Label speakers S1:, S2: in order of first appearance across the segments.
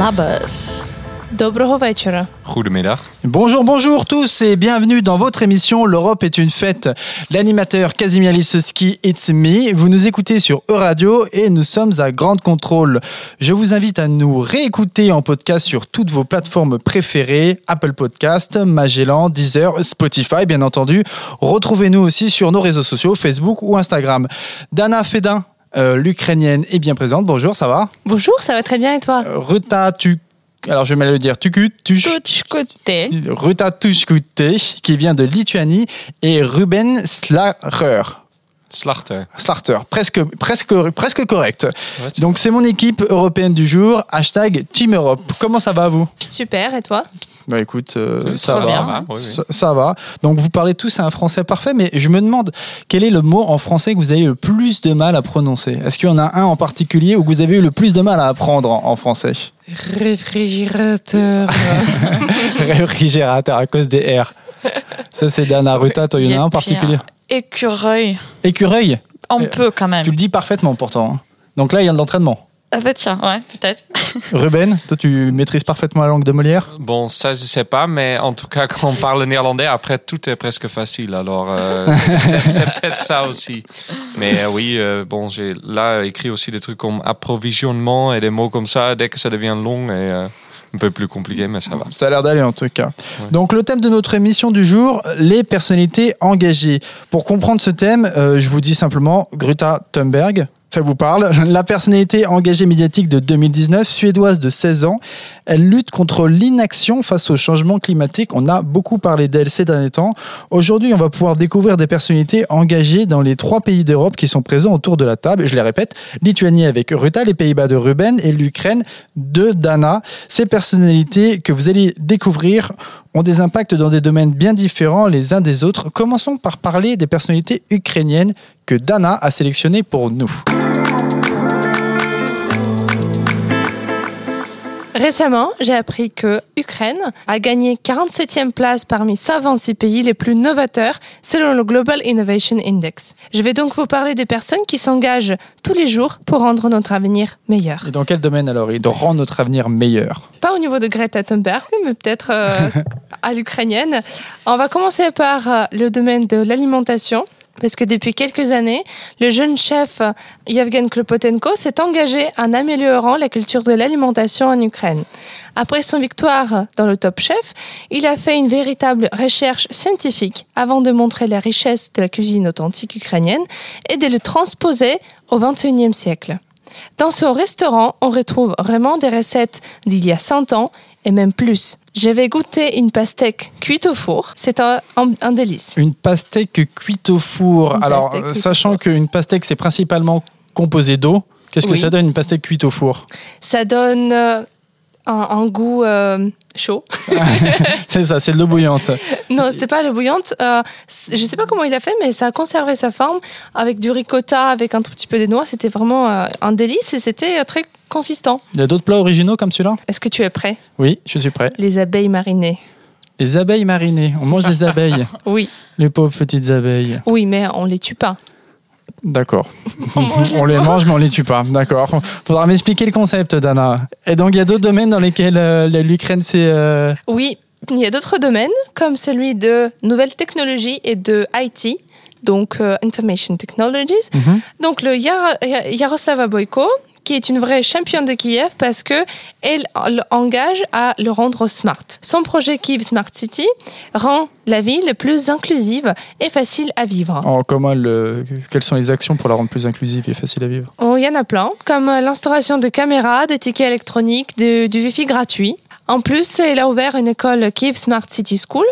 S1: Labas. Доброго вечора.
S2: Goedemiddag.
S3: Bonjour, bonjour tous et bienvenue dans votre émission L'Europe est une fête. L'animateur Casimir Lisowski, it's me. Vous nous écoutez sur E-Radio et nous sommes à Grande Contrôle. Je vous invite à nous réécouter en podcast sur toutes vos plateformes préférées, Apple Podcast, Magellan, Deezer, Spotify bien entendu. Retrouvez-nous aussi sur nos réseaux sociaux, Facebook ou Instagram. Dana Fedin, euh, l'Ukrainienne, est bien présente. Bonjour, ça va
S1: Bonjour, ça va très bien et toi
S3: Euh, Ruta, tu... alors je vais mal le dire, Tukut. Ruta Tushkute, qui vient de Lituanie, et Ruben Slacher.
S2: Slachter.
S3: Slachter, presque, presque, presque correct.
S2: Ouais,
S3: Donc c'est mon équipe européenne du jour, hashtag Team Europe. Comment ça va vous?
S1: Super, et toi?
S3: Bah écoute, euh,
S2: Oui,
S3: ça, va.
S2: bien. oui, oui.
S3: Ça, ça va. Donc vous parlez tous un français parfait, mais je me demande quel est le mot en français que vous avez le plus de mal à prononcer? Est-ce qu'il y en a un en particulier où vous avez eu le plus de mal à apprendre en, en français?
S1: Réfrigérateur.
S3: Réfrigérateur à cause des R. Ça c'est Dana Ruta, toi il y en a un en particulier?
S4: Écureuil.
S3: Écureuil
S4: On
S3: Euh,
S4: peut quand même.
S3: Tu le dis parfaitement pourtant. hein. Donc là, il y a de l'entraînement.
S4: Ah bah tiens, ouais, peut-être.
S3: Ruben, toi, tu maîtrises parfaitement la langue de Molière
S2: Bon, ça, je sais pas, mais en tout cas, quand on parle néerlandais, après, tout est presque facile. Alors, euh, c'est peut-être- ça aussi. Mais euh, oui, euh, bon, j'ai là écrit aussi des trucs comme approvisionnement et des mots comme ça, dès que ça devient long et euh, un peu plus compliqué, mais ça va.
S3: Ça a l'air d'aller en tout cas. Donc le thème de notre émission du jour, les personnalités engagées. Pour comprendre ce thème, euh, je vous dis simplement Greta Thunberg. Ça vous parle? La personnalité engagée médiatique de 2019, suédoise de 16 ans, elle lutte contre l'inaction face au changement climatique. On a beaucoup parlé d'elle ces derniers temps. Aujourd'hui, on va pouvoir découvrir des personnalités engagées dans les trois pays d'Europe qui sont présents autour de la table. Je les répète, Lituanie avec Ruta, les Pays-Bas de Ruben et l'Ukraine de Dana. Ces personnalités que vous allez découvrir ont des impacts dans des domaines bien différents les uns des autres. Commençons par parler des personnalités ukrainiennes que Dana a sélectionnées pour nous.
S1: Récemment, j'ai appris que Ukraine a gagné 47e place parmi 126 pays les plus novateurs selon le Global Innovation Index. Je vais donc vous parler des personnes qui s'engagent tous les jours pour rendre notre avenir meilleur.
S3: Et dans quel domaine alors il rend notre avenir meilleur?
S1: Pas au niveau de Greta Thunberg, mais peut-être euh, à l'ukrainienne. On va commencer par euh, le domaine de l'alimentation. Parce que depuis quelques années, le jeune chef euh, Yevgen Klopotenko s'est engagé en améliorant la culture de l'alimentation en Ukraine. Après son victoire dans le Top Chef, il a fait une véritable recherche scientifique avant de montrer la richesse de la cuisine authentique ukrainienne et de le transposer au XXIe siècle. Dans son restaurant, on retrouve vraiment des recettes d'il y a 100 ans et même plus. J'avais goûté une pastèque cuite au four. C'est un, un- un délice.
S3: Une pastèque cuite au four.
S1: Une
S3: alors, euh, sachant qu'une pastèque c'est principalement composé d'eau, qu'est-ce que ça donne une pastèque cuite au four?
S1: Ça donne euh, un, un goût euh, chaud.
S3: C'est ça, c'est de l'eau bouillante.
S1: Non, c'était pas le bouillante. Euh, je sais pas comment il a fait, mais ça a conservé sa forme avec du ricotta, avec un tout petit peu de noix. C'était vraiment euh, un délice et c'était euh, très consistant.
S3: Il y a d'autres plats originaux comme celui-là?
S1: Est-ce que tu es prêt?
S3: Oui, je suis prêt.
S1: Les abeilles marinées.
S3: Les abeilles marinées. On mange des abeilles.
S1: Oui,
S3: Les pauvres petites abeilles.
S1: oui, mais on les tue pas.
S3: D'accord.
S1: On les
S3: on les
S1: morts.
S3: mange, mais on les tue pas. D'accord. Faudra m'expliquer le concept, Dana. Et donc, il y a d'autres domaines dans lesquels euh, l'Ukraine s'est. euh,
S1: Oui, il y a d'autres domaines, comme celui de nouvelles technologies et de IT, donc euh, Information Technologies.
S3: Mhm.
S1: Donc le Yar- Yaroslava Boyko, qui est une vraie championne de Kiev parce que elle engage à le rendre smart. Son projet Kiev Smart City rend la ville plus inclusive et facile à vivre.
S3: En le- quelles sont les actions pour la rendre plus inclusive et facile à vivre?
S1: Oh, Il y en a plein, comme l'instauration de caméras, de tickets électroniques, de- du Wi-Fi gratuit. En plus, elle a ouvert une école Kiev Smart City School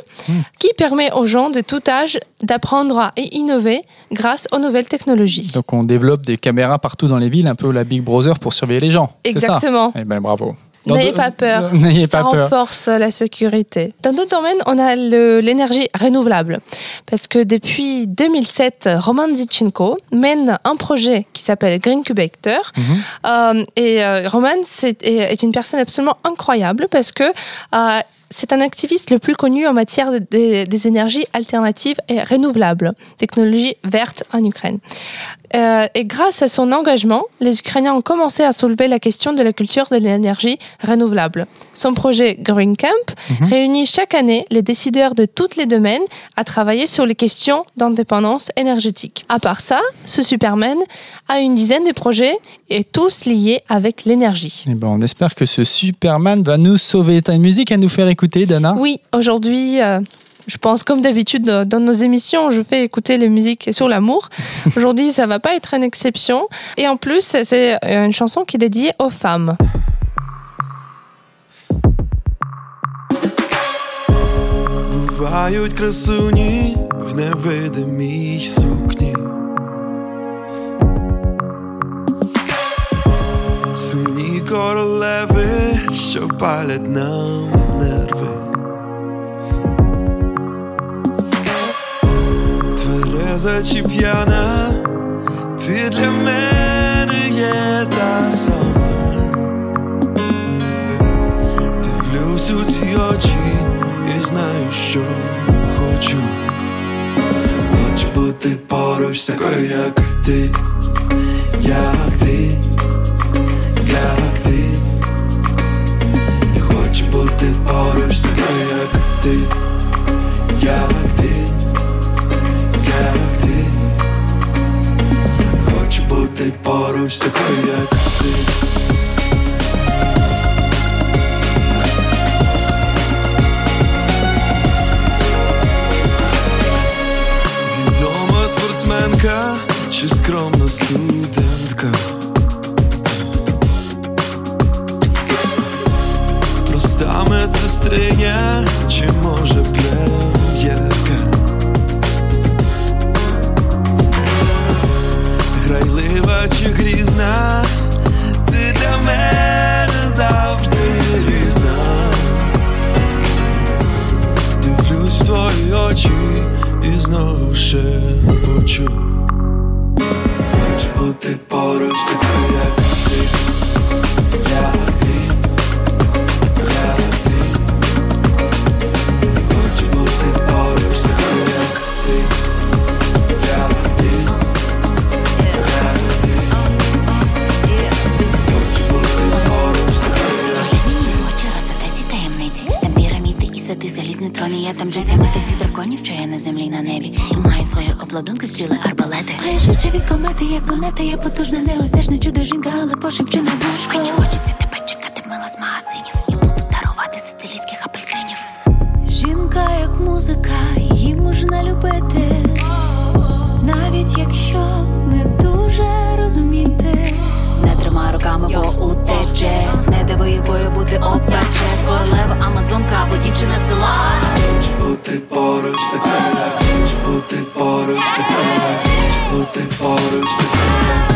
S1: qui permet aux gens de tout âge d'apprendre à innover grâce aux nouvelles technologies.
S3: Donc on développe des caméras partout dans les villes, un peu la Big Brother pour surveiller les gens. c'est ça?
S1: Exactement.
S3: Eh ben bravo.
S1: N'ayez pas peur.
S3: N'ayez
S1: Ça
S3: pas peur.
S1: renforce la sécurité. Dans d'autres domaines, on a l'énergie renouvelable. Parce que depuis 2007, Roman Zichenko mène un projet qui s'appelle Green Cubator.
S3: Mhm.
S1: Euh, et euh, Roman est une personne absolument incroyable parce que euh, c'est un activiste le plus connu en matière de- de- des énergies alternatives et renouvelables, technologies vertes en Ukraine. Euh, et grâce à son engagement, les Ukrainiens ont commencé à soulever la question de la culture de l'énergie renouvelable. Son projet Green Camp réunit chaque année les décideurs de tous les domaines à travailler sur les questions d'indépendance énergétique. À part ça, ce Superman a une dizaine de projets et tous liés avec l'énergie.
S3: Eh ben, on espère que ce Superman va nous sauver. T'as une musique à nous faire écouter, Dana
S1: Oui, aujourd'hui, euh, je pense comme d'habitude euh, dans nos émissions, je fais écouter les musiques sur l'amour. Aujourd'hui, ça va pas être une exception. Et en plus, c'est euh, une chanson qui est dédiée aux femmes.
S5: Бувають красуні в невидимій сукні. Сумні королеви, що палять нам Твереза чи п'яна, ти для мене є та сама. Дивлюсь у ці очі і знаю, що хочу. Хочу бути поруч такою, як ти, як ти, як ти. І хочу бути поруч такою, як ти, як ти, Бути поруч з такою, як ти. Відома спортсменка чи скромна студентка. Проста медсестриня, чи може прем'єрка. Грайлива чи грізна, ти для мене завжди різна. Дивлюсь в твої очі і знову шепочу Хочу бути поруч з такою, як ти,
S6: залізні. Я там джетями та всі драконів, що я на землі на небі. І маю свої обладунки, стріли, арбалети.
S7: А я швидше від комети, як планета, я потужна, неосяжна чудо жінка, але пошепчу на вушко.
S6: Мені хочеться тебе чекати, мила з магазинів. І буду дарувати сицилійських апельсинів.
S7: Жінка як музика, її можна любити, навіть якщо
S6: руками, бо утече. Не диви, якою бути опече. Королева Амазонка або дівчина села.
S5: Хочу бути поруч з такою, Хочу бути поруч з такою, Хочу бути поруч з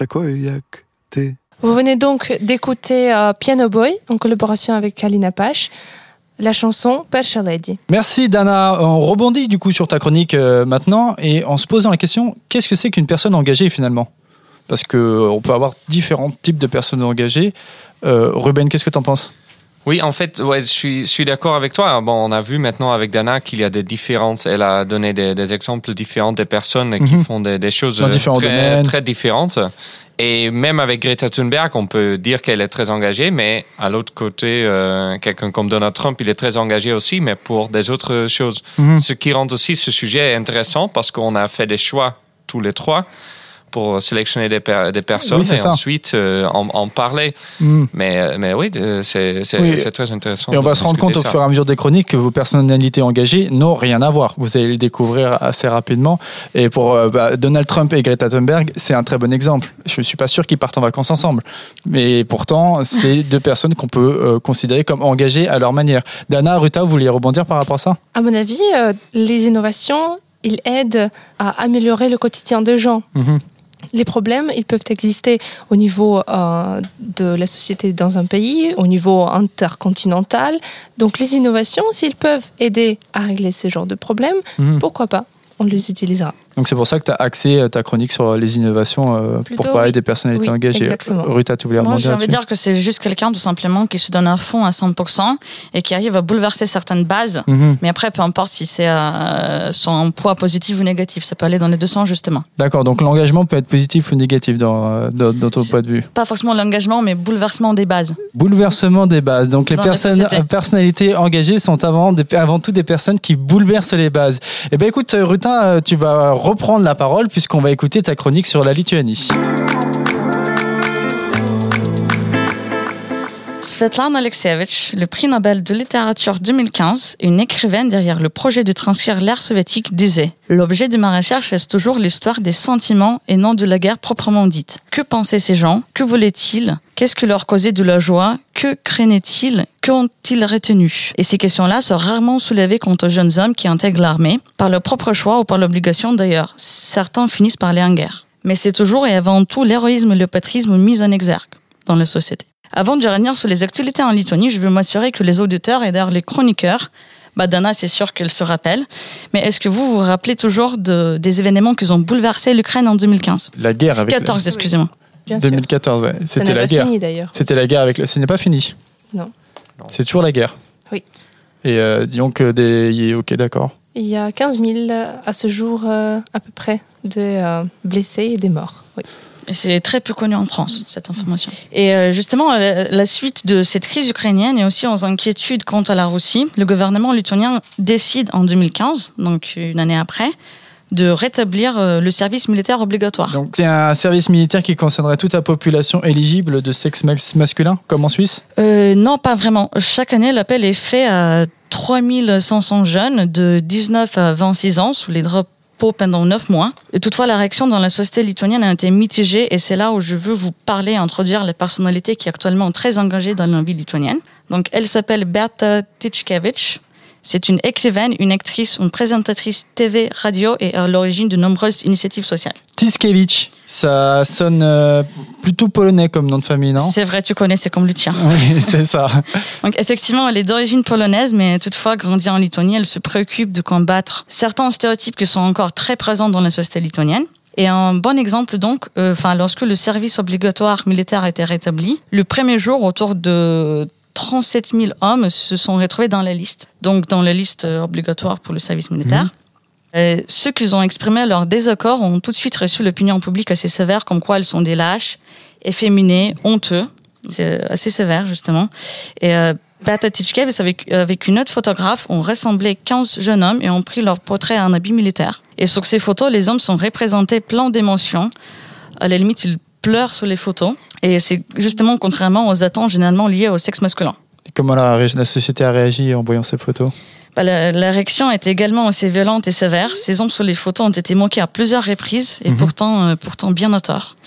S5: поруч з такою, як ти.
S1: Vous venez donc d'écouter euh, Piano Boy en collaboration avec Kalina Pache. la chanson Percha Lady.
S3: Merci Dana. On rebondit du coup sur ta chronique euh, maintenant et en se posant la question, qu'est-ce que c'est qu'une personne engagée finalement Parce que euh, on peut avoir différents types de personnes engagées. Euh, Ruben, qu'est-ce que tu en penses
S2: Oui, en fait, ouais, je suis, je suis d'accord avec toi. Bon, on a vu maintenant avec Dana qu'il y a des différences. Elle a donné des, des exemples différents des personnes qui
S3: Mhm.
S2: font des, des choses très différentes. Et même avec Greta Thunberg, on peut dire qu'elle est très engagée, mais à l'autre côté, euh, quelqu'un comme Donald Trump, il est très engagé aussi, mais pour des autres choses.
S3: Mhm.
S2: Ce qui rend aussi ce sujet intéressant parce qu'on a fait des choix tous les trois pour sélectionner des, per- des personnes
S3: Oui,
S2: et
S3: ça.
S2: ensuite euh, en, en parler.
S3: Hmm.
S2: Mais, mais oui, euh, c'est c'est-
S3: Oui.
S2: c'est très intéressant.
S3: Et on va se rendre compte au fur et à mesure des chroniques que vos personnalités engagées n'ont rien à voir. Vous allez le découvrir assez rapidement. Et pour euh, bah, Donald Trump et Greta Thunberg, c'est un très bon exemple. Je ne suis pas sûr qu'ils partent en vacances ensemble. Mais pourtant, c'est deux personnes qu'on peut euh, considérer comme engagées à leur manière. Dana, Ruta, vous vouliez rebondir par rapport à ça?
S1: À mon avis, euh, les innovations, ils aident à améliorer le quotidien des gens.
S3: Mhm.
S1: Les problèmes, ils peuvent exister au niveau euh, de la société dans un pays, au niveau intercontinental. Donc les innovations, s'ils peuvent aider à régler ce genre de problèmes,
S3: Mhm.
S1: pourquoi pas On les utilisera.
S3: Donc c'est pour ça que tu as axé euh, ta chronique sur les innovations euh,
S1: Plutôt,
S3: pour parler
S1: oui.
S3: des personnalités
S1: Oui,
S3: engagées.
S1: exactement.
S3: Ruta, tu voulais
S4: Moi,
S3: là-dessus
S4: dire que c'est juste quelqu'un, tout simplement, qui se donne à fond à 100% et qui arrive à bouleverser certaines bases.
S3: Mhm.
S4: Mais après, peu importe si c'est euh, son poids positif ou négatif, ça peut aller dans les deux sens, justement.
S3: D'accord, donc l'engagement peut être positif ou négatif dans, euh, dans, dans ton point de vue?
S4: Pas forcément l'engagement, mais bouleversement des bases.
S3: Bouleversement des bases. Donc les personnes, euh, personnalités engagées sont avant, des- avant tout des personnes qui bouleversent les bases. Eh ben écoute, euh, Rutin, euh, tu vas reprendre la parole puisqu'on va écouter ta chronique sur la Lituanie.
S4: Svetlana Alexievich, le prix Nobel de littérature 2015, une écrivaine derrière le projet de transfert l'ère soviétique, disait L'objet de ma recherche est toujours l'histoire des sentiments et non de la guerre proprement dite. Que pensaient ces gens? Que voulaient-ils Qu'est-ce qui leur causait de la joie? Que craignaient-ils? Qu'ont-ils retenu? Et ces questions-là sont rarement soulevées quant aux jeunes hommes qui intègrent l'armée, par leur propre choix ou par l'obligation d'ailleurs. Certains finissent par aller en guerre. Mais c'est toujours et avant tout l'héroïsme et le patrisme mis en exergue dans la société. Avant de revenir sur les actualités en Lituanie, je veux m'assurer que les auditeurs et d'ailleurs les chroniqueurs, bah Dana, c'est sûr qu'elle se rappelle, mais est-ce que vous vous rappelez toujours de, des événements qui ont bouleversé l'Ukraine en 2015
S3: La guerre avec
S4: 14, excusez-moi.
S1: Bien
S3: la...
S1: sûr.
S3: 2014, ouais.
S1: Ça
S3: C'était la
S1: pas
S3: guerre.
S1: fini d'ailleurs.
S3: C'était la guerre avec le... Ce n'est pas fini.
S1: Non.
S3: C'est toujours la guerre.
S1: Oui.
S3: Et euh, disons que des... Ok, d'accord.
S1: Il y a 15 000 à ce jour euh, à peu près de euh, blessés et des morts. Oui.
S4: Et c'est très peu connu en France, cette information. Et euh, justement, la, la suite de cette crise ukrainienne et aussi aux inquiétudes quant à la Russie, le gouvernement lituanien décide en 2015, donc une année après, de rétablir euh, le service militaire obligatoire.
S3: Donc c'est un service militaire qui concernerait toute la population éligible de sexe mas- masculin, comme en Suisse?
S4: Euh, non, pas vraiment. Chaque année, l'appel est fait à 3500 jeunes de 19 à 26 ans sous les drapeaux pendant 9 mois. Et toutefois, la réaction dans la société lituanienne a été mitigée et c'est là où je veux vous parler, introduire la personnalité qui est actuellement très engagée dans la vie lituanienne. Donc, elle s'appelle Berta Tichkevich. C'est une écrivaine, une actrice, une présentatrice TV, radio et à l'origine de nombreuses initiatives sociales.
S3: Tiskevich, ça sonne euh, plutôt polonais comme nom de famille, non?
S4: C'est vrai, tu connais, c'est comme le tien.
S3: Oui, c'est ça.
S4: Donc effectivement, elle est d'origine polonaise, mais toutefois grandie en Lituanie, elle se préoccupe de combattre certains stéréotypes qui sont encore très présents dans la société lituanienne. Et un bon exemple donc, euh, lorsque le service obligatoire militaire a été rétabli, le premier jour, autour de 37 000 hommes se sont retrouvés dans la liste, donc dans la liste euh, obligatoire pour le service militaire. Euh, ceux qui ont exprimé leur désaccord ont tout de suite reçu l'opinion publique assez sévère, comme quoi elles sont des lâches, efféminés, honteux. C'est assez sévère, justement. Et euh, Beata Tichkev, avec, avec une autre photographe, ont rassemblé 15 jeunes hommes et ont pris leur portrait en habit militaire. Et sur ces photos, les hommes sont représentés pleins d'émotions. À la limite, ils pleurent sur les photos. Et c'est justement contrairement aux attentes généralement liées au sexe masculin.
S3: Et comment la, la société a réagi en voyant ces photos?
S4: Bah, la, la réaction est également assez violente et sévère. Ces hommes sur les photos ont été moqués à plusieurs reprises et
S3: Mhm.
S4: pourtant, euh, pourtant bien à tort.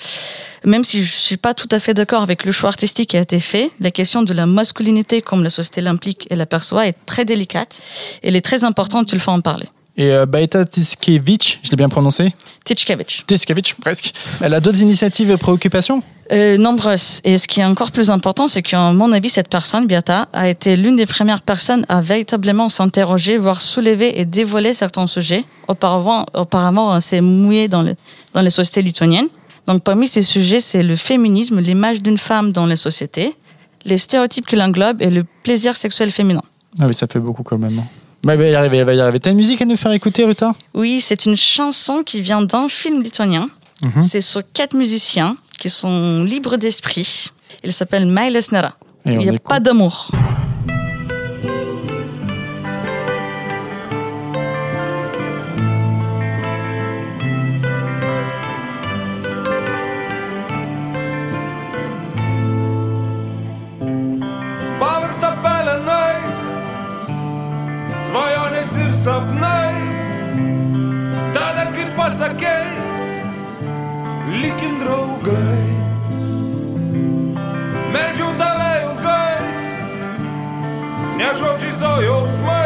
S4: Même si je suis pas tout à fait d'accord avec le choix artistique qui a été fait, la question de la masculinité comme la société l'implique et l'aperçoit est très délicate. Elle est très importante, il faut en parler.
S3: Et euh, Baeta Tiskevich, je l'ai bien prononcé?
S4: Tichkevich.
S3: Tiskevich, presque. Elle a d'autres initiatives et préoccupations?
S4: Euh, nombreuses. Et ce qui est encore plus important, c'est qu'à mon avis, cette personne, Beata, a été l'une des premières personnes à véritablement s'interroger, voire soulever et dévoiler certains sujets. Auparavant, auparavant, c'est mouillé dans, le, dans les sociétés lituaniennes. Donc, parmi ces sujets, c'est le féminisme, l'image d'une femme dans les sociétés, les stéréotypes qui l'englobent et le plaisir sexuel féminin.
S3: Ah oui, ça fait beaucoup quand même. Bah, elle va y arriver, elle va y arriver. T'as une musique à nous faire écouter, Ruta?
S4: Oui, c'est une chanson qui vient d'un film lituanien.
S3: Mhm.
S4: C'est sur quatre musiciens qui sont libres d'esprit. Il s'appelle Mailes Nera.
S3: Et
S4: Il n'y a
S3: écoute.
S4: pas d'amour.
S8: Sapnai. Tada, kai pasakei, likim draugai. Meldžiau tave ilgai, ne žodžiais, o jausmais.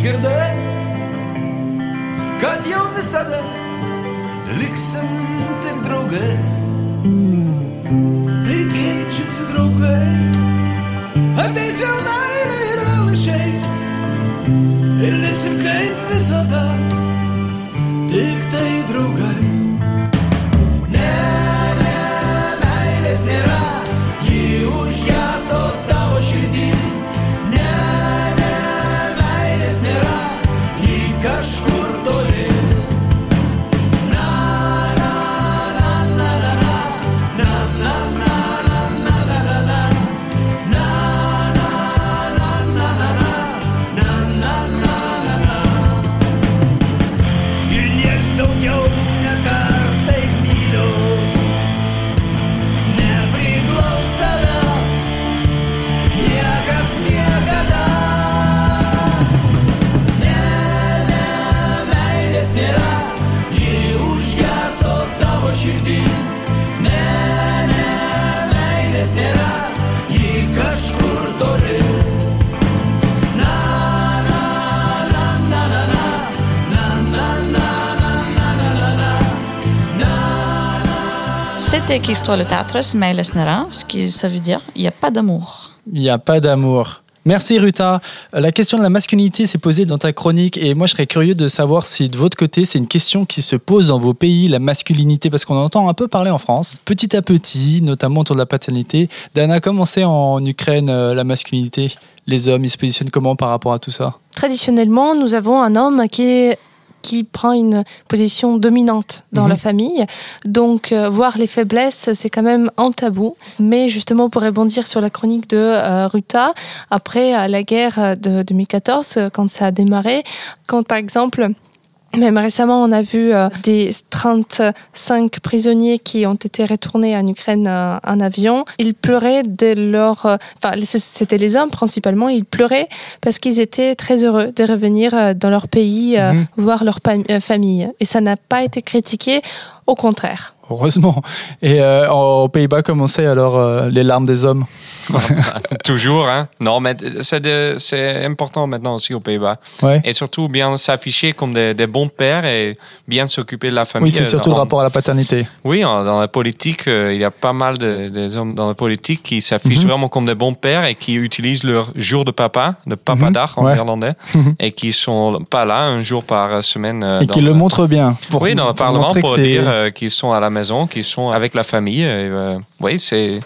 S8: Išgirdai, kad jau visada liksim tik draugai. Tai keičiasi draugai. Ateis vėl meilė ir vėl išeis. Ir liksim kaip visada, tik tai draugai.
S4: C'était qu'histoire le théâtre, Mailes Nera, ce qui ça veut dire il n'y a pas d'amour.
S3: Il n'y a pas d'amour. Merci Ruta. La question de la masculinité s'est posée dans ta chronique et moi je serais curieux de savoir si de votre côté c'est une question qui se pose dans vos pays, la masculinité, parce qu'on en entend un peu parler en France, petit à petit, notamment autour de la paternité. Dana, comment c'est en Ukraine euh, la masculinité? Les hommes, ils se positionnent comment par rapport à tout ça?
S1: Traditionnellement, nous avons un homme qui est qui prend une position dominante dans
S3: Mhm.
S1: la famille. Donc, euh, voir les faiblesses, c'est quand même un tabou. Mais justement, pour rebondir sur la chronique de euh, Ruta, après la guerre de 2014, euh, quand ça a démarré, quand par exemple, même récemment, on a vu euh, des 35 prisonniers qui ont été retournés en Ukraine euh, en avion. Ils pleuraient de leur... euh, Enfin, c'était les hommes principalement. Ils pleuraient parce qu'ils étaient très heureux de revenir dans leur pays,
S3: Mhm.
S1: voir leur famille. Et ça n'a pas été critiqué, au contraire.
S3: Heureusement. Et euh, aux Pays-Bas, comment c'est alors euh, les larmes des hommes?
S2: Toujours, hein. Non, mais c'est de- c'est important maintenant aussi aux Pays-Bas.
S3: Ouais.
S2: Et surtout bien s'afficher comme des, des bons pères et bien s'occuper de la famille.
S3: Oui, c'est surtout
S2: Euh,
S3: le rapport à la paternité.
S2: Oui, en- dans la politique, euh, il y a pas mal de, des hommes dans la politique qui s'affichent
S3: Mhm.
S2: vraiment comme des bons pères et qui utilisent leur jour de papa, le papadag en
S3: Ouais.
S2: néerlandais,
S3: Mhm.
S2: et qui sont pas là un jour par semaine. euh,
S3: Et
S2: dans
S3: qui le montrent bien. pour-
S2: oui, dans le Parlement pour dire euh, qu'ils sont à la maison, qu'ils sont avec la famille. et, euh, oui, c'est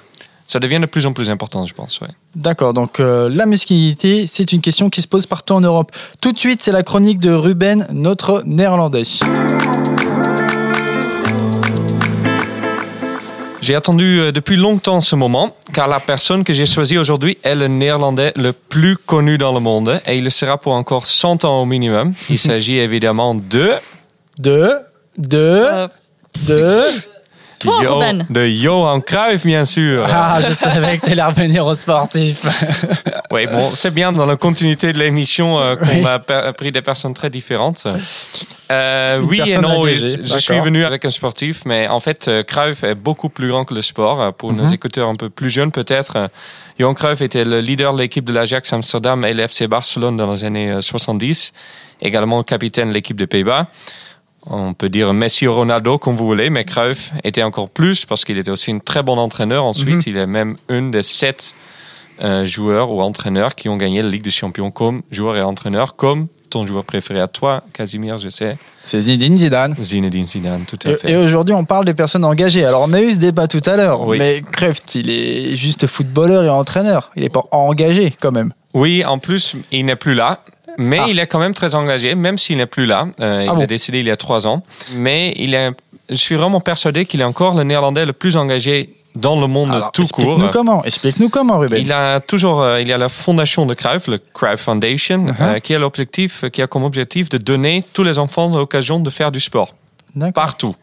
S2: ça devient de plus en plus important, je pense. ouais.
S3: D'accord, donc euh, la masculinité, c'est une question qui se pose partout en Europe. Tout de suite, c'est la chronique de Ruben, notre néerlandais.
S2: J'ai attendu depuis longtemps ce moment, car la personne que j'ai choisie aujourd'hui est le néerlandais le plus connu dans le monde, et il le sera pour encore 100 ans au minimum. Il s'agit évidemment de...
S3: De, de,
S4: Euh,
S3: de,
S4: Toi,
S2: Yo-
S4: Ruben.
S2: De Johan Cruyff, bien sûr.
S3: Ah, je savais que t'allais revenir au sportif.
S2: Oui, bon, c'est bien dans la continuité de l'émission euh, qu'on
S3: Oui.
S2: a pris des personnes très différentes. Euh, oui et non, je, suis venu avec un sportif, mais en fait, euh, Cruyff est beaucoup plus grand que le sport. Euh, Pour nos
S3: Mhm.
S2: écouteurs un peu plus jeunes, peut-être, euh, Johan Cruyff était le leader de l'équipe de l'Ajax Amsterdam et l'FC Barcelone dans les années euh, 70, également capitaine de l'équipe des Pays-Bas. On peut dire Messi Ronaldo, comme vous voulez, mais Cruyff était encore plus parce qu'il était aussi un très bon entraîneur. Ensuite,
S3: Mhm.
S2: il est même une des sept euh, joueurs ou entraîneurs qui ont gagné la Ligue des Champions comme joueur et entraîneur, comme ton joueur préféré à toi, Casimir, je sais,
S3: C'est Zinedine Zidane.
S2: Zinedine Zidane, tout à
S3: Et,
S2: fait.
S3: et aujourd'hui, on parle des personnes engagées. Alors, on a eu ce débat tout à l'heure,
S2: Oui.
S3: mais Kreft, il est juste footballeur et entraîneur. Il est pas engagé, quand même.
S2: Oui, en plus, il n'est plus là. Mais
S3: Ah.
S2: il est quand même très engagé, même s'il n'est plus là. Euh, il
S3: Ah bon
S2: est décédé il y a trois ans. Mais il est, je suis vraiment persuadé qu'il est encore le néerlandais le plus engagé dans le monde
S3: Alors,
S2: tout
S3: explique-nous
S2: court.
S3: comment. Explique-nous comment, Ruben.
S2: Il a toujours, euh, il y a la fondation de Cruyff, le Cruyff Foundation,
S3: Uh-huh.
S2: euh, qui a l'objectif, qui a comme objectif de donner tous les enfants l'occasion de faire du sport partout.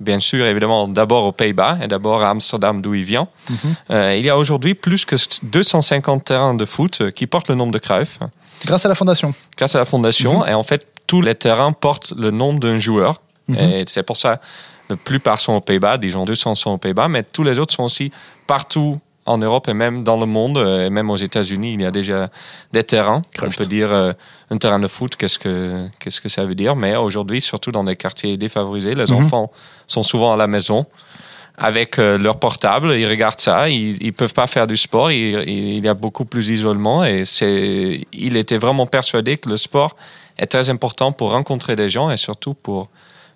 S2: Bien sûr, évidemment, d'abord aux Pays-Bas et d'abord à Amsterdam, d'où il vient.
S3: Mhm.
S2: Euh, il y a aujourd'hui plus que 250 terrains de foot qui portent le nom de Cruyff,
S3: Grâce à la fondation.
S2: grâce à la fondation.
S3: Mhm.
S2: Et en fait, tous les terrains portent le nom d'un joueur.
S3: Mhm.
S2: Et c'est pour ça, la plupart sont aux Pays-Bas, disons 200 sont aux Pays-Bas, mais tous les autres sont aussi partout en Europe et même dans le monde, euh, et même aux États-Unis, il y a déjà des terrains. On peut dire euh, un terrain de foot, qu'est-ce que qu'est-ce que ça veut dire Mais aujourd'hui, surtout dans des quartiers défavorisés, les
S3: Mhm.
S2: enfants sont souvent à la maison avec euh, leur portable, ils regardent ça, ils, ils peuvent pas faire du sport, il, il- il y a beaucoup plus d'isolement et c'est, il était vraiment persuadé que le sport est très important pour rencontrer des gens et surtout pour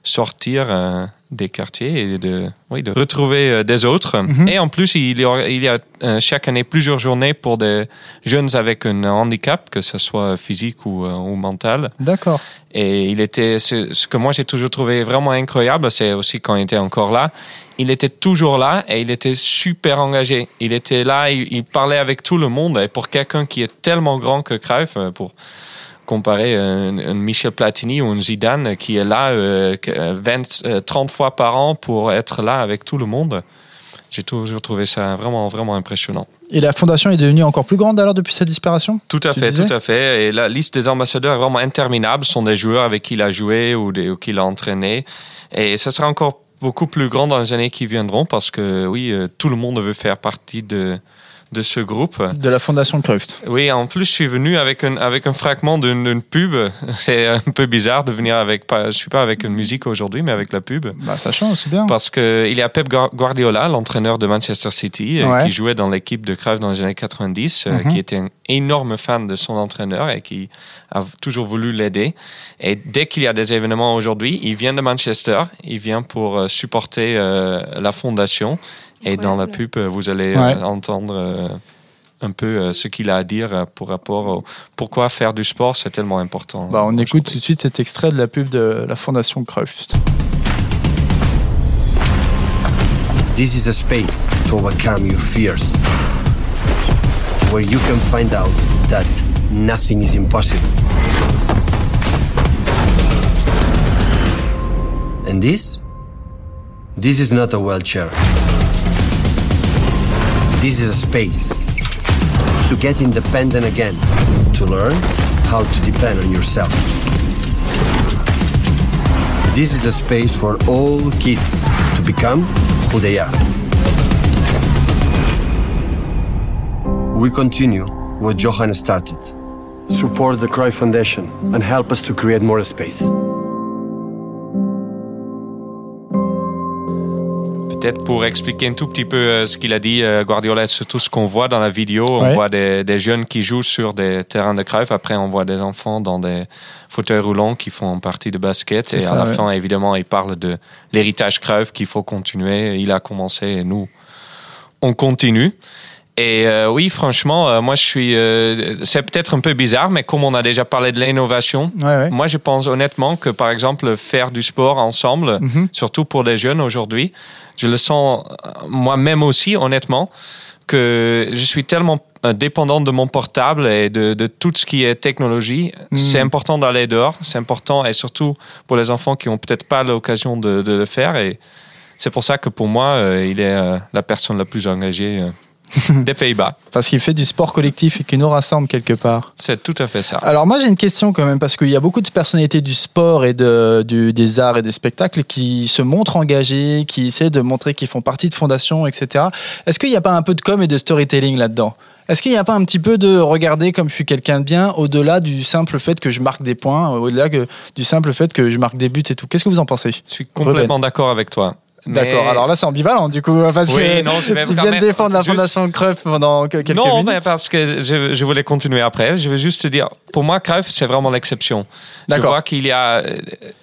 S2: sortir euh, des quartiers et de, oui, de retrouver euh, des autres.
S3: Mhm.
S2: Et en plus, il y a, il y a euh, chaque année plusieurs journées pour des jeunes avec un handicap, que ce soit physique ou, euh, ou mental.
S3: D'accord.
S2: Et il était, ce ce que moi j'ai toujours trouvé vraiment incroyable, c'est aussi quand il était encore là, il était toujours là et il était super engagé. Il était là, il, il parlait avec tout le monde. Et pour quelqu'un qui est tellement grand que Cruyff, pour comparer un, un Michel Platini ou un Zidane qui est là euh, que, euh, 20, euh, 30 fois par an pour être là avec tout le monde, j'ai toujours trouvé ça vraiment, vraiment impressionnant.
S3: Et la fondation est devenue encore plus grande alors depuis sa disparition
S2: Tout à fait, tout à fait. Et la liste des ambassadeurs est vraiment interminable. Ce sont des joueurs avec qui il a joué ou, des, ou qu'il a entraîné. Et ça sera encore beaucoup plus grand dans les années qui viendront parce que, oui, euh, tout le monde veut faire partie de, de ce groupe.
S3: De la fondation Cruyff.
S2: Oui, en plus, je suis venu avec un, avec un fragment d'une pub. C'est un peu bizarre de venir avec, pas, je suis pas avec une musique aujourd'hui, mais avec la pub.
S3: Bah, ça change, c'est bien.
S2: Parce que il y a Pep Guar- Guardiola, l'entraîneur de Manchester City, euh,
S3: Ouais.
S2: qui jouait dans l'équipe de Cruyff dans les années 90, euh,
S3: Mhm.
S2: qui était un énorme fan de son entraîneur et qui a toujours voulu l'aider. Et dès qu'il y a des événements aujourd'hui, il vient de Manchester, il vient pour euh, supporter euh, la fondation. Et dans la pub, euh, vous allez euh,
S3: Ouais.
S2: entendre euh, un peu euh, ce qu'il a à dire euh, pour rapport au pourquoi faire du sport, c'est tellement important.
S3: Bah, on écoute tout de suite cet extrait de la pub de la fondation Cruyff.
S9: This is a space to overcome your fears, where you can find out that nothing is impossible. And this? This is not a wheelchair. This is a space to get independent again, to learn how to depend on yourself. This is a space for all kids to become who they are. We continue what Johan started. Support the Cry Foundation and help us to create more space.
S2: Peut-être pour expliquer un tout petit peu euh, ce qu'il a dit, euh, Guardiola, c'est tout ce qu'on voit dans la vidéo. On
S3: Ouais.
S2: voit des, des jeunes qui jouent sur des terrains de Cruyff. Après, on voit des enfants dans des fauteuils roulants qui font partie de basket. Et
S3: ça,
S2: à la
S3: ouais.
S2: fin, évidemment, il parle de l'héritage Cruyff qu'il faut continuer. Il a commencé et nous, on continue. Et euh, oui, franchement, euh, moi, je suis. euh, c'est peut-être un peu bizarre, mais comme on a déjà parlé de l'innovation,
S3: Ouais, ouais.
S2: moi, je pense honnêtement que, par exemple, faire du sport ensemble,
S3: Mhm.
S2: surtout pour les jeunes aujourd'hui, je le sens euh, moi-même aussi, honnêtement, que je suis tellement euh, dépendant de mon portable et de, de tout ce qui est technologie.
S3: Mhm.
S2: C'est important d'aller dehors, c'est important, et surtout pour les enfants qui ont peut-être pas l'occasion de, de le faire. Et c'est pour ça que pour moi, euh, il est la personne la plus engagée des Pays-Bas.
S3: Parce qu'il fait du sport collectif et qui nous rassemble quelque part.
S2: C'est tout à fait ça.
S3: Alors moi j'ai une question quand même parce qu'il y a beaucoup de personnalités du sport et de, du- des arts et des spectacles qui se montrent engagés, qui essaient de montrer qu'ils font partie de fondations, etc. Est-ce qu'il n'y a pas un peu de com et de storytelling là-dedans? Est-ce qu'il n'y a pas un petit peu de regarder comme je suis quelqu'un de bien au-delà du simple fait que je marque des points, au-delà du simple fait que je marque des buts et tout? Qu'est-ce que vous en pensez?
S2: Je suis complètement d'accord avec toi. Mais-
S3: D'accord. Alors là c'est ambivalent du coup parce
S2: Oui,
S3: que
S2: non, je vais
S3: tu viens de défendre la
S2: juste-
S3: fondation Cruyff pendant que- quelques
S2: non,
S3: minutes.
S2: mais parce que je, je voulais continuer après. Je veux juste te dire, pour moi, Cruyff, c'est vraiment l'exception. Je
S3: D'accord.
S2: vois qu'il y a,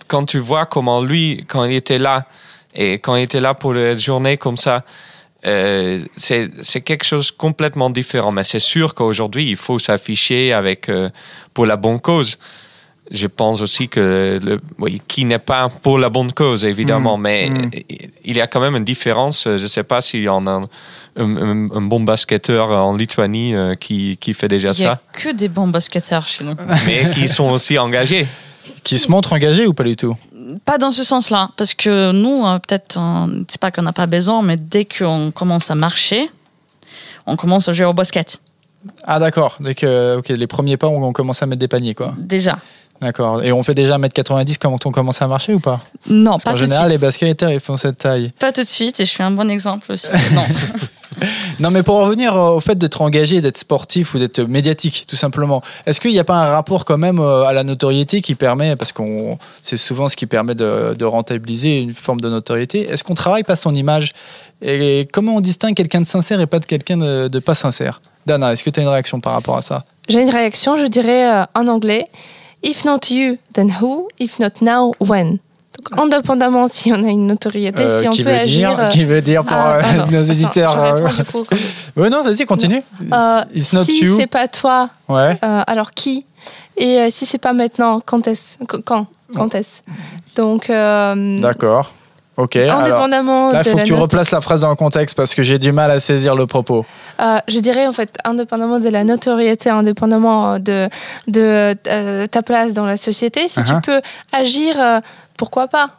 S2: quand tu vois comment lui, quand il était là, et quand il était là pour les journées comme ça, euh, c'est c'est quelque chose complètement différent. Mais c'est sûr qu'aujourd'hui, il faut s'afficher avec euh, pour la bonne cause. Je pense aussi que le, oui, qui n'est pas pour la bonne cause évidemment,
S3: Mm,
S2: mais
S3: mm.
S2: il y a quand même une différence. Je ne sais pas s'il y en a un, un- un- un bon basketteur en Lituanie euh, qui, qui fait déjà
S4: Il y a
S2: ça,
S4: que des bons basketteurs chez nous.
S2: mais qui sont aussi engagés.
S3: Qui se montrent engagés ou pas du tout?
S4: Pas dans ce sens-là, parce que nous, euh, peut-être, euh, c'est pas qu'on n'a pas besoin, mais dès qu'on commence à marcher, on commence à jouer au basket.
S3: Ah d'accord, dès que ok, les premiers pas on, on commence à mettre des paniers quoi.
S4: Déjà.
S3: D'accord. Et on fait déjà 1m90 quand on commence à marcher ou pas
S4: Non,
S3: Parce
S4: pas tout de
S3: général, les
S4: suite.
S3: basketteurs ils font cette taille.
S4: Pas tout de suite, et je suis un bon exemple aussi. non.
S3: Non mais pour revenir euh, au fait d'être engagé, d'être sportif ou d'être médiatique tout simplement, est-ce qu'il n'y a pas un rapport quand même euh, à la notoriété qui permet, parce qu'on c'est souvent ce qui permet de, de rentabiliser une forme de notoriété, est-ce qu'on travaille pas son image? Et comment on distingue quelqu'un de sincère et pas de quelqu'un de, de pas sincère? Dana, est-ce que tu as une réaction par rapport à ça?
S1: J'ai une réaction, je dirais euh, en anglais. If not you, then who? If not now, when? Donc, indépendamment si on a une notoriété,
S3: Euh,
S1: si on
S3: qui,
S1: peut
S3: veut
S1: agir.
S3: dire,
S1: euh,
S3: qui veut dire pour
S1: ah,
S3: euh, nos éditeurs euh. Ouais, non, vas-y, continue.
S1: Euh,
S3: It's not
S1: si c'est pas toi,
S3: Ouais.
S1: alors qui? Et si c'est pas maintenant, quand est-ce? Qu- Quand? Quand est-ce? Donc,
S3: D'accord. Ok. alors,
S1: indépendamment
S3: là, il
S1: de
S3: faut
S1: la
S3: que tu replaces la phrase dans le contexte parce que j'ai du mal à saisir le propos.
S1: Euh, je dirais en fait, indépendamment de la notoriété, indépendamment de, de euh, ta place dans la société, si
S3: Uh-huh.
S1: tu peux agir, euh, pourquoi pas?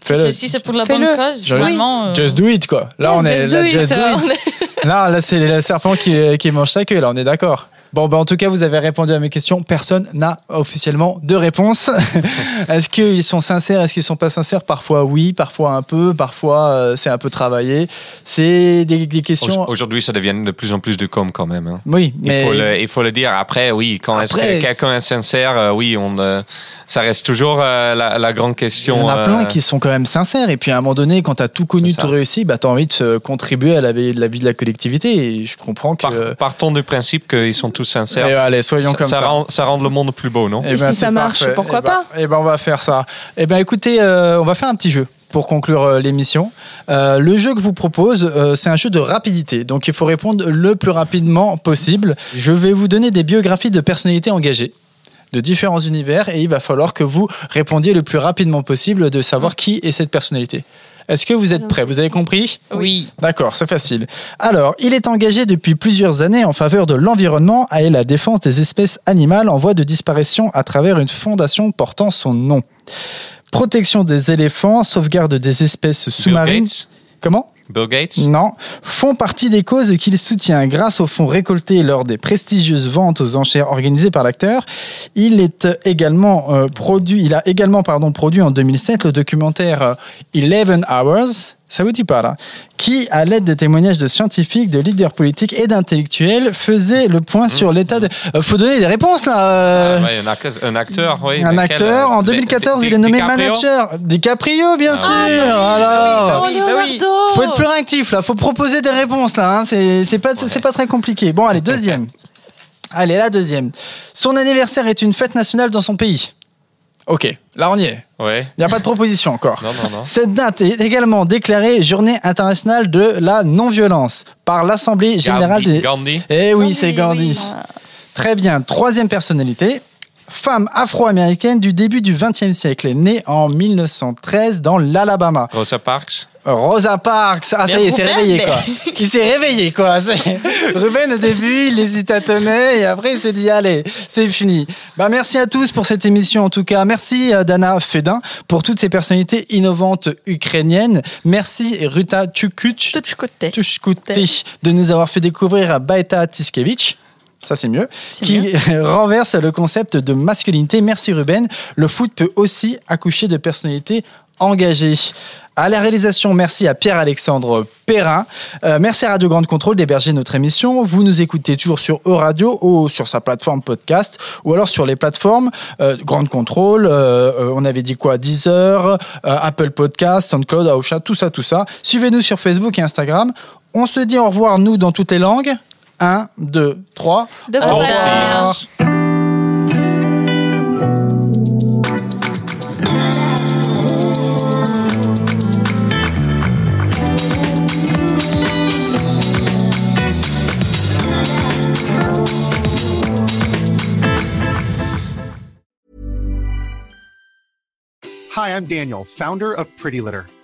S4: Si si c'est pour la bonne cause,
S3: Je-
S4: finalement. euh,
S3: Just do it, quoi. Là,
S1: Yes,
S3: on est
S1: just
S3: là,
S1: do
S3: just
S1: it,
S3: do
S1: euh,
S3: it. Là, là c'est le serpent qui, qui mange sa queue. Là, on est d'accord. Bon, ben, en tout cas, vous avez répondu à mes questions. Personne n'a officiellement de réponse. Est-ce qu'ils sont sincères Est-ce qu'ils sont pas sincères? Parfois oui, parfois un peu, parfois euh, c'est un peu travaillé. C'est des, des questions.
S2: Au- Aujourd'hui, ça devient de plus en plus de com quand même. hein.
S3: Oui,
S2: Il,
S3: mais
S2: faut le, il faut le dire. Après, oui, quand est-ce que
S3: Après,
S2: quelqu'un est sincère, euh, oui, on, euh, ça reste toujours la, la grande
S3: il y
S2: question.
S3: en a plein qui sont quand même sincères. Et puis à un moment donné, quand tu as tout connu, tout réussi, bah, tu as envie de contribuer à la vie, de la vie de la collectivité. Et je comprends que.
S2: par- partons du principe qu'ils sont tous sincères.
S3: Et allez, soyons
S2: ça,
S3: comme ça.
S2: ça Rend, ça rend le monde plus beau, non
S3: Eh
S1: Et
S3: ben,
S1: si ça
S3: c'est
S1: marche,
S3: parfait.
S1: pourquoi
S3: Eh ben-
S1: pas
S3: Eh ben, on va faire ça. Eh ben, écoutez, euh, on va faire un petit jeu pour conclure euh, l'émission. Euh, le jeu que je vous propose, euh, c'est un jeu de rapidité. Donc, il faut répondre le plus rapidement possible. Je vais vous donner des biographies de personnalités engagées de différents univers et il va falloir que vous répondiez le plus rapidement possible de savoir qui est cette personnalité. Est-ce que vous êtes prêts? Vous avez compris?
S4: Oui.
S3: D'accord, c'est facile. Alors, il est engagé depuis plusieurs années en faveur de l'environnement et la défense des espèces animales en voie de disparition à travers une fondation portant son nom. Protection des éléphants, sauvegarde des espèces sous-marines. Comment?
S2: Bill Gates
S3: Non. Font partie des causes qu'il soutient grâce aux fonds récoltés lors des prestigieuses ventes aux enchères organisées par l'acteur. Il est également euh, produit, il a également pardon produit en 2007 le documentaire euh, Eleven Hours. Ça vous dit pas là Qui, à l'aide de témoignages de scientifiques, de leaders politiques et d'intellectuels, faisait le point sur l'état de. Euh, faut donner des réponses là. euh.
S2: Ah ouais, un, acteur, oui.
S3: Un acteur,
S2: quel, euh,
S3: en 2014,
S2: Di-
S3: il est nommé
S2: DiCaprio
S3: manager. DiCaprio, bien
S2: Ah
S3: sûr.
S2: oui, oui,
S3: alors.
S1: Oh,
S4: oui, bah oui.
S1: Leonardo
S3: Faut être plus réactif là, faut proposer des réponses là, hein. c'est c'est pas, c'est pas très compliqué. Bon allez, deuxième. Allez, la deuxième. Son anniversaire est une fête nationale dans son pays. Ok, là on y est.
S2: Ouais.
S3: Il n'y a pas de proposition encore.
S2: Non, non, non.
S3: Cette date est également déclarée journée internationale de la non-violence par l'Assemblée générale
S2: Gandhi,
S3: des...
S2: Gandhi.
S3: Eh oui, c'est Gandhi.
S4: oui.
S3: Très bien. Troisième personnalité. Femme afro-américaine du début du XXe siècle, née en 1913 dans l'Alabama.
S2: Rosa Parks.
S3: Rosa Parks, ah ça y est, il s'est
S4: Ruben,
S3: réveillé quoi. Il s'est réveillé quoi. Ruben au début, il hésitait à tonner et après il s'est dit allez, c'est fini. Bah merci à tous pour cette émission en tout cas. Merci euh, Dana Fedin pour toutes ces personnalités innovantes ukrainiennes. Merci Ruta Tchukuch.
S4: Tuchkote.
S3: Tushkuti de nous avoir fait découvrir Baeta Tiskevich. Ça, c'est mieux. Qui renverse le concept de masculinité. Merci Ruben. Le foot peut aussi accoucher de personnalités engagées. À la réalisation, merci à Pierre-Alexandre Perrin. Euh, merci à Radio Grande Contrôle d'héberger notre émission. Vous nous écoutez toujours sur E-Radio ou sur sa plateforme podcast ou alors sur les plateformes euh, Grande Contrôle, euh, on avait dit quoi Deezer, Apple Podcast, SoundCloud, Aosha, tout ça, tout ça. Suivez-nous sur Facebook et Instagram. On se dit au revoir, nous, dans toutes les langues. 1, 2, 3.
S1: De
S3: Au
S1: Au
S3: revoir.
S1: revoir.
S10: Hi, I'm Daniel, founder of Pretty Litter.